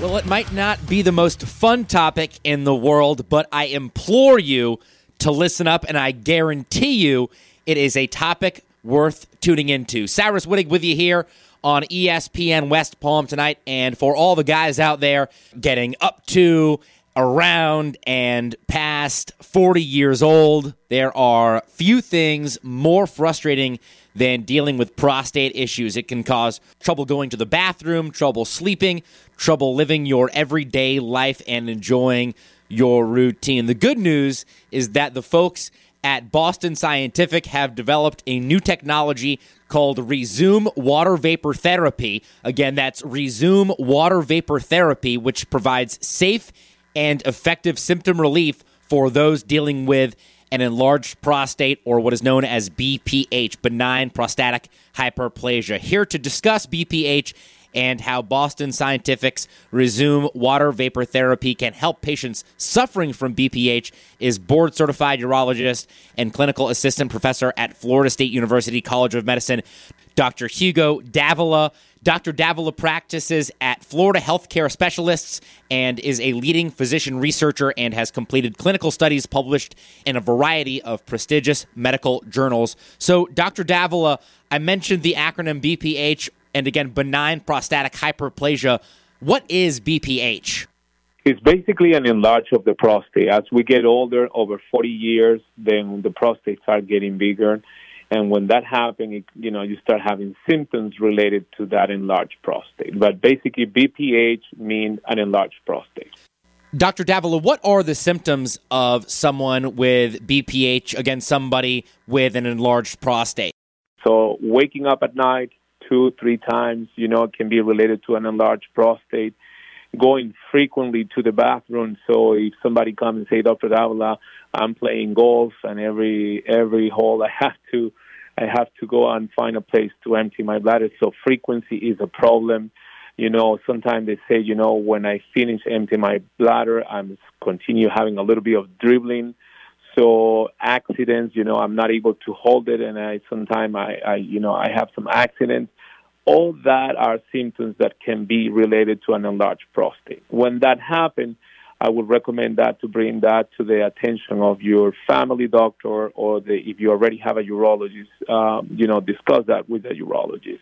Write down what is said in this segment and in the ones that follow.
Well, it might not be the most fun topic in the world, but I implore you to listen up, and I guarantee you it is a topic worth tuning into. Cyrus Wittig with you here on ESPN West Palm tonight, and for all the guys out there getting up to, around, and past 40 years old, there are few things more frustrating than dealing with prostate issues. It can cause trouble going to the bathroom, trouble sleeping, trouble living your everyday life and enjoying your routine. The good news is that the folks at Boston Scientific have developed a new technology called Rezum Water Vapor Therapy. Again, that's Rezum Water Vapor Therapy, which provides safe and effective symptom relief for those dealing with an enlarged prostate or what is known as BPH, benign prostatic hyperplasia. Here to discuss BPH and how Boston Scientific's Rezum Water Vapor Therapy can help patients suffering from BPH is board certified urologist and clinical assistant professor at Florida State University College of Medicine, Dr. Hugo Davila. Dr. Davila practices at Florida Healthcare Specialists and is a leading physician researcher and has completed clinical studies published in a variety of prestigious medical journals. So, Dr. Davila, I mentioned the acronym BPH and again, benign prostatic hyperplasia. What is BPH? It's basically an enlarge of the prostate. As we get older, over 40 years, then the prostate starts getting bigger. And when that happens, it, you know, you start having symptoms related to that enlarged prostate. But basically, BPH means an enlarged prostate. Dr. Davila, what are the symptoms of someone with BPH against somebody with an enlarged prostate? So, waking up at night, two, three times, you know, can be related to an enlarged prostate. Going frequently to the bathroom. So if somebody comes and say, Dr. Davila, I'm playing golf and every every hole I have to I have to go and find a place to empty my bladder. So frequency is a problem. You know, sometimes they say, you know, when I finish emptying my bladder, I'm continue having a little bit of dribbling. So accidents, you know, I'm not able to hold it, and I sometimes I, I, you know, I have some accidents. All that are symptoms that can be related to an enlarged prostate. When that happens, I would recommend that to bring that to the attention of your family doctor, or the, if you already have a urologist, um, you know, discuss that with the urologist.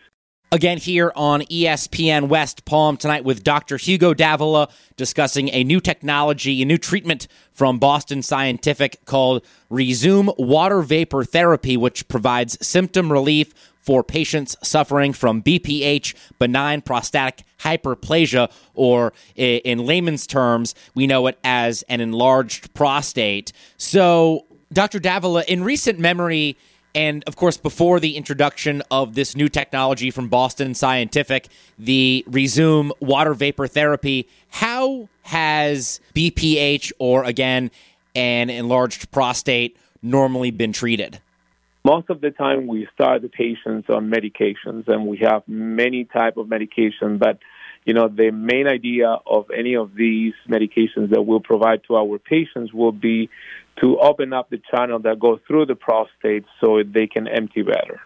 Again, here on ESPN West Palm tonight with Dr. Hugo Davila discussing a new technology, a new treatment from Boston Scientific called Rezum Water Vapor Therapy, which provides symptom relief for patients suffering from BPH, benign prostatic hyperplasia, or in layman's terms, we know it as an enlarged prostate. So, Dr. Davila, in recent memory, and of course, before the introduction of this new technology from Boston Scientific, the Rezum water vapor therapy, how has BPH or again an enlarged prostate normally been treated? Most of the time, we start the patients on medications, and we have many type of medication. But you know, the main idea of any of these medications that we'll provide to our patients will be to open up the channel that goes through the prostate so they can empty better.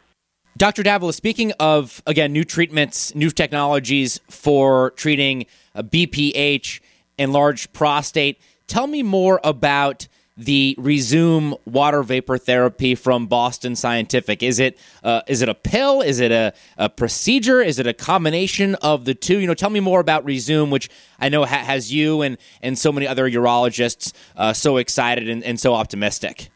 Dr. Davila, speaking of, again, new treatments, new technologies for treating uh, BPH, enlarged prostate, tell me more about the Rezum water vapor therapy from Boston Scientific? Is it uh, is it a pill? Is it a, a procedure? Is it a combination of the two? You know, tell me more about Rezum, which I know ha- has you and and so many other urologists uh, so excited and, and so optimistic.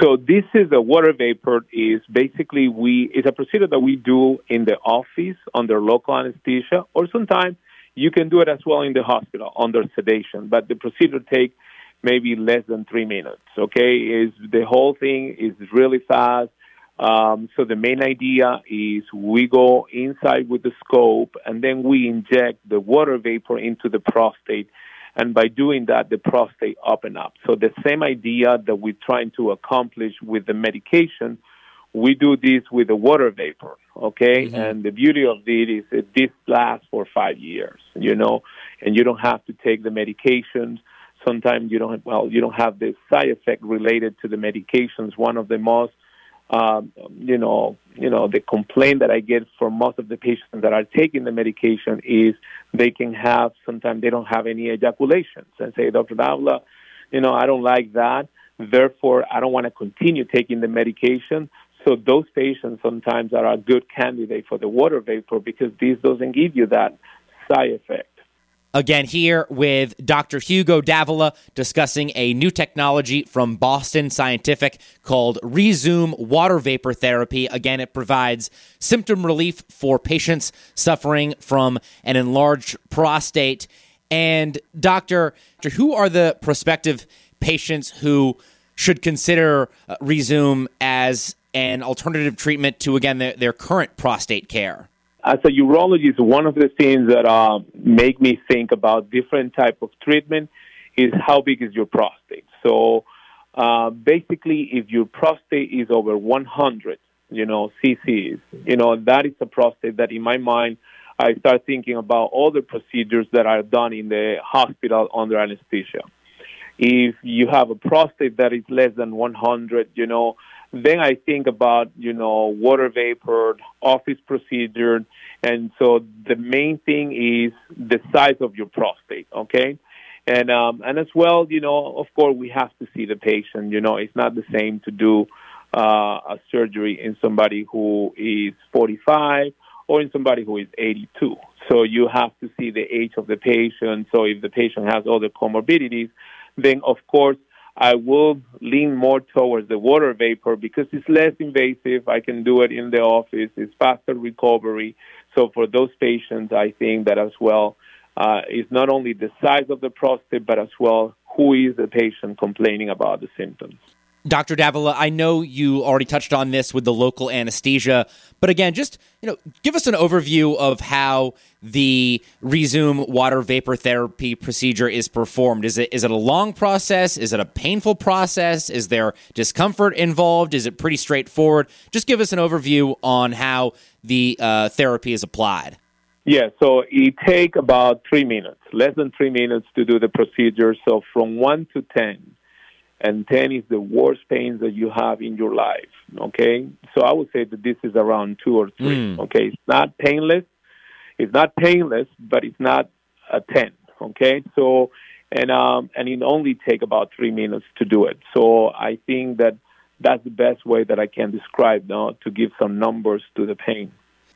So this is a water vapor. Is basically we it's a procedure that we do in the office under local anesthesia, or sometimes you can do it as well in the hospital under sedation. But the procedure takes maybe less than three minutes. Okay, is the whole thing is really fast. Um, so the main idea is we go inside with the scope and then we inject the water vapor into the prostate. And by doing that, the prostate open up. So the same idea that we're trying to accomplish with the medication, we do this with the water vapor. Okay. Mm-hmm. And the beauty of it is that this lasts for five years, you know, and you don't have to take the medications sometimes you don't well you don't have the side effect related to the medications. One of the most um, you know, you know, the complaint that I get from most of the patients that are taking the medication is they can have sometimes they don't have any ejaculations and say, Dr. Davila, you know, I don't like that. Therefore, I don't want to continue taking the medication. So those patients sometimes are a good candidate for the water vapor because this doesn't give you that side effect. Again, here with Dr. Hugo Davila discussing a new technology from Boston Scientific called Rezum Water Vapor Therapy. Again, it provides symptom relief for patients suffering from an enlarged prostate. And, Doctor, who are the prospective patients who should consider uh, Rezum as an alternative treatment to, again, their, their current prostate care? As a urologist, one of the things that uh, make me think about different type of treatment is how big is your prostate. So uh, basically, if your prostate is over 100, you know, cc's, you know, that is a prostate that in my mind, I start thinking about all the procedures that are done in the hospital under anesthesia. If you have a prostate that is less than 100, you know, then I think about, you know, water vapor, office procedure. And so the main thing is the size of your prostate, okay? And, um, and as well, you know, of course, we have to see the patient. You know, it's not the same to do uh, a surgery in somebody who is 45 or in somebody who is 82. So you have to see the age of the patient. So if the patient has other comorbidities, then of course I will lean more towards the water vapor because it's less invasive. I can do it in the office. It's faster recovery. So for those patients, I think that as well uh, is not only the size of the prostate, but as well who is the patient complaining about the symptoms. Dr. Davila, I know you already touched on this with the local anesthesia, but again, just you know, give us an overview of how the Rezum water vapor therapy procedure is performed. Is it is it a long process? Is it a painful process? Is there discomfort involved? Is it pretty straightforward? Just give us an overview on how the uh, therapy is applied. Yeah, so it take about three minutes, less than three minutes to do the procedure. So from one to ten and 10 is the worst pain that you have in your life. Okay, so I would say that this is around two or three. Mm. Okay, it's not painless. It's not painless, but it's not a 10. Okay, so and um, and it only take about three minutes to do it. So I think that that's the best way that I can describe now to give some numbers to the pain.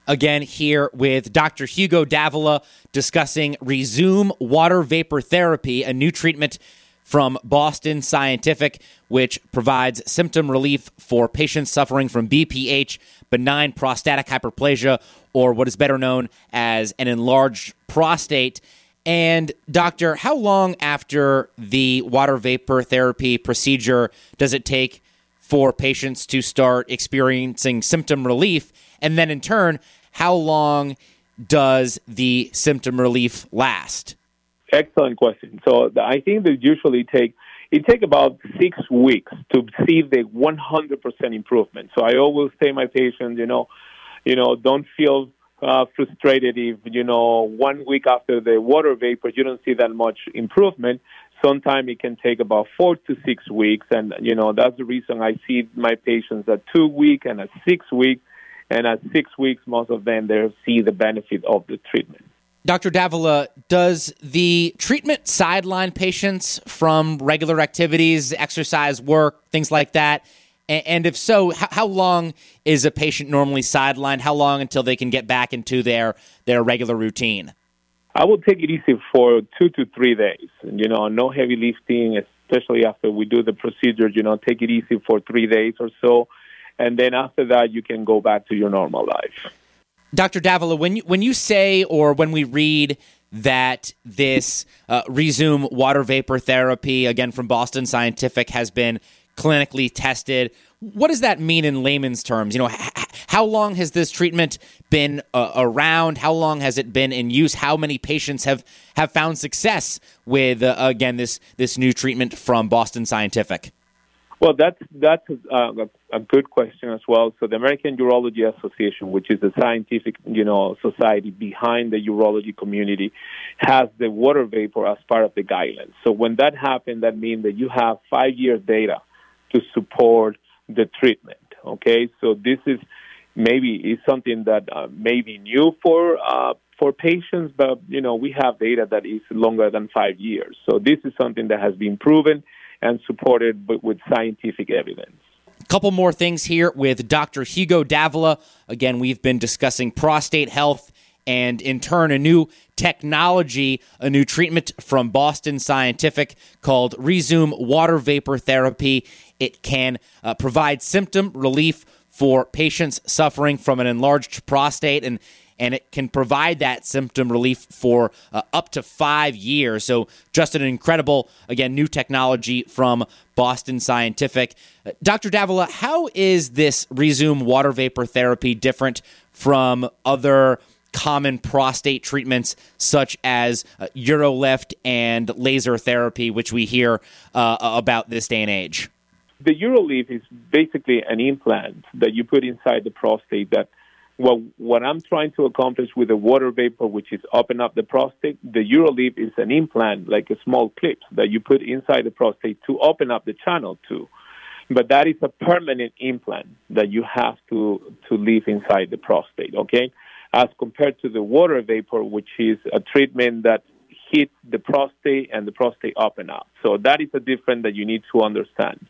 Again, here with Dr. Hugo Davila discussing Rezum Water Vapor Therapy, a new treatment from Boston Scientific, which provides symptom relief for patients suffering from BPH, benign prostatic hyperplasia, or what is better known as an enlarged prostate. And, doctor, how long after the water vapor therapy procedure does it take for patients to start experiencing symptom relief? And then, in turn, how long does the symptom relief last? Excellent question. So I think they usually take it take about six weeks to see the 100% improvement. So I always say my patients, you know, you know, don't feel uh, frustrated if you know one week after the water vapor you don't see that much improvement. Sometimes it can take about four to six weeks, and you know that's the reason I see my patients at two week and at six weeks, and at six weeks most of them they see the benefit of the treatment. Dr. Davila, does the treatment sideline patients from regular activities, exercise, work, things like that? And if so, how long is a patient normally sidelined? How long until they can get back into their, their regular routine? I will take it easy for two to three days. You know, no heavy lifting, especially after we do the procedure. You know, take it easy for three days or so. And then after that, you can go back to your normal life. Dr. Davila, when you, when you say or when we read that this uh, Rezum water vapor therapy, again from Boston Scientific, has been clinically tested, what does that mean in layman's terms? You know, h- how long has this treatment been uh, around? How long has it been in use? How many patients have, have found success with uh, again this this new treatment from Boston Scientific? Well, that's that's uh, a, a good question as well. So the American Urology Association, which is the scientific you know society behind the urology community, has the water vapor as part of the guidelines. So when that happened, that means that you have five years data to support the treatment. Okay, so this is maybe is something that uh, may be new for uh, for patients, but you know we have data that is longer than five years. So this is something that has been proven and supported with scientific evidence. Couple more things here with Dr. Hugo Davila. Again, we've been discussing prostate health and in turn a new technology, a new treatment from Boston Scientific called Rezum Water Vapor Therapy. It can uh, provide symptom relief for patients suffering from an enlarged prostate and and it can provide that symptom relief for uh, up to five years. So, just an incredible, again, new technology from Boston Scientific. Uh, Dr. Davila, how is this Rezum water vapor therapy different from other common prostate treatments such as uh, Urolift and laser therapy, which we hear uh, about this day and age? The Urolift is basically an implant that you put inside the prostate that well, what I'm trying to accomplish with the water vapor, which is open up the prostate, the Urolift is an implant, like a small clip that you put inside the prostate to open up the channel to. But that is a permanent implant that you have to to leave inside the prostate. Okay, as compared to the water vapor, which is a treatment that hits the prostate and the prostate open up. So that is a difference that you need to understand.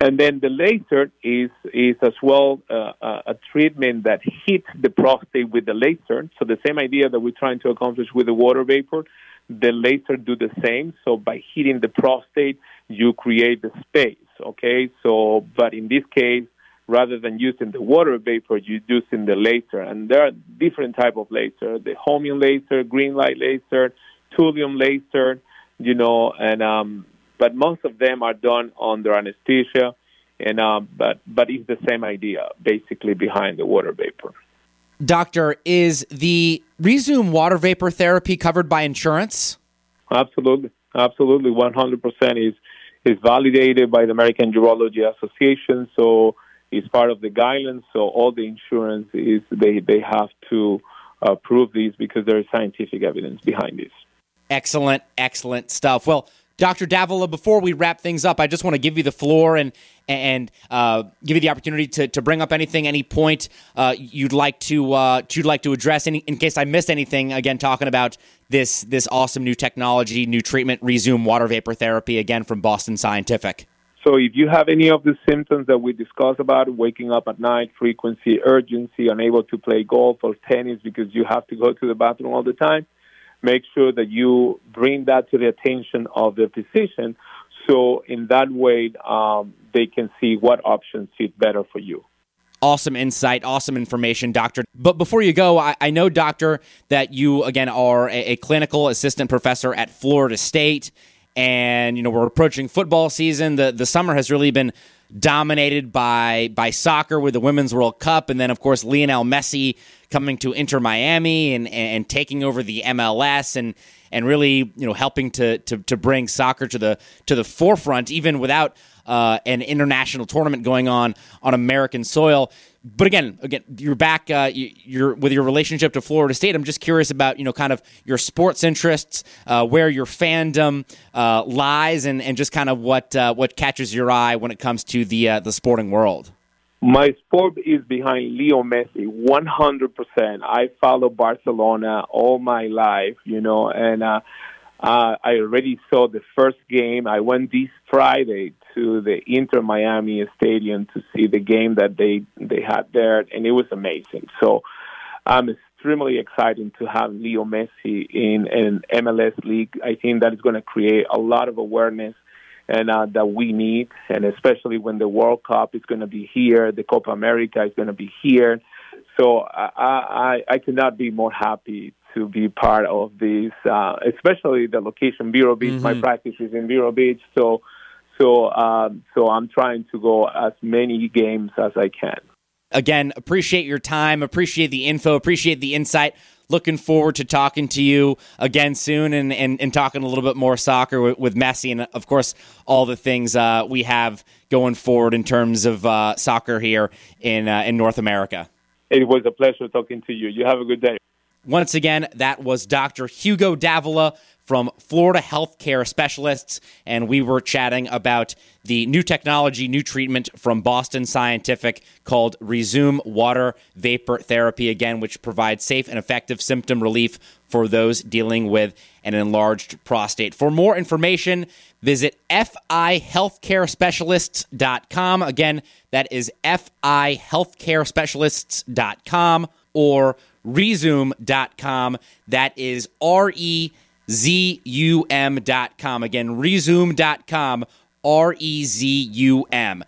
And then the laser is is as well uh, a treatment that hits the prostate with the laser. So the same idea that we're trying to accomplish with the water vapor, the laser do the same. So by hitting the prostate, you create the space. Okay. So, but in this case, rather than using the water vapor, you're using the laser. And there are different type of laser: the holmium laser, green light laser, thulium laser. You know, and um, but most of them are done under anesthesia. And uh, but but it's the same idea basically behind the water vapor. Doctor, is the Rezum water vapor therapy covered by insurance? Absolutely, absolutely, one hundred percent is is validated by the American Urology Association. So it's part of the guidelines. So all the insurance is they they have to uh, prove these because there is scientific evidence behind this. Excellent, excellent stuff. Well, Dr. Davila, before we wrap things up, I just want to give you the floor and and uh, give you the opportunity to, to bring up anything, any point uh, you'd like to uh, you'd like to address. Any, in case I missed anything, again, talking about this this awesome new technology, new treatment, Rezum water vapor therapy, again from Boston Scientific. So, if you have any of the symptoms that we discussed about waking up at night, frequency, urgency, unable to play golf or tennis because you have to go to the bathroom all the time make sure that you bring that to the attention of the physician so in that way um, they can see what options fit better for you awesome insight, awesome information, Doctor. But before you go, I, I know, Doctor, that you, again, are a, a, clinical assistant professor at Florida State. And, you know, we're approaching football season. The, the summer has really been dominated by by soccer with the Women's World Cup, and then of course Lionel Messi coming to Inter Miami and, and taking over the MLS and and really you know helping to, to to bring soccer to the to the forefront even without uh, an international tournament going on on American soil but again, again, you're back. Uh, you, are with your relationship to Florida State. I'm just curious about you know kind of your sports interests, uh, where your fandom uh, lies, and, and just kind of what uh, what catches your eye when it comes to the uh, the sporting world. My sport is behind Leo Messi, 100%. I follow Barcelona all my life, you know, and uh, I already saw the first game. I went this Friday to the Inter Miami Stadium to see the game that they they had there, and it was amazing. So I'm extremely excited to have Leo Messi in an MLS league. I think that is going to create a lot of awareness and uh, that we need, and especially when the World Cup is going to be here, the Copa America is going to be here. So I, I I could not be more happy to be part of this, uh, especially the location Vero Beach. Mm-hmm. My practice is in Vero Beach, so so um, so I'm trying to go as many games as I can. Again, appreciate your time, appreciate the info, appreciate the insight. Looking forward to talking to you again soon and, and, and talking a little bit more soccer with, with Messi and, of course, all the things uh, we have going forward in terms of uh, soccer here in, uh, in North America. It was a pleasure talking to you. You have a good day. Once again, that was Dr. Hugo Davila from Florida healthcare specialists, and we were chatting about the new technology, new treatment from Boston Scientific called Rezum Water Vapor Therapy, again, which provides safe and effective symptom relief for those dealing with an enlarged prostate. For more information, visit fihealthcarespecialists.com. Again, that is fihealthcarespecialists.com or rezum.com. That is R E Z U M.com. Again, rezum.com, R E Z U M.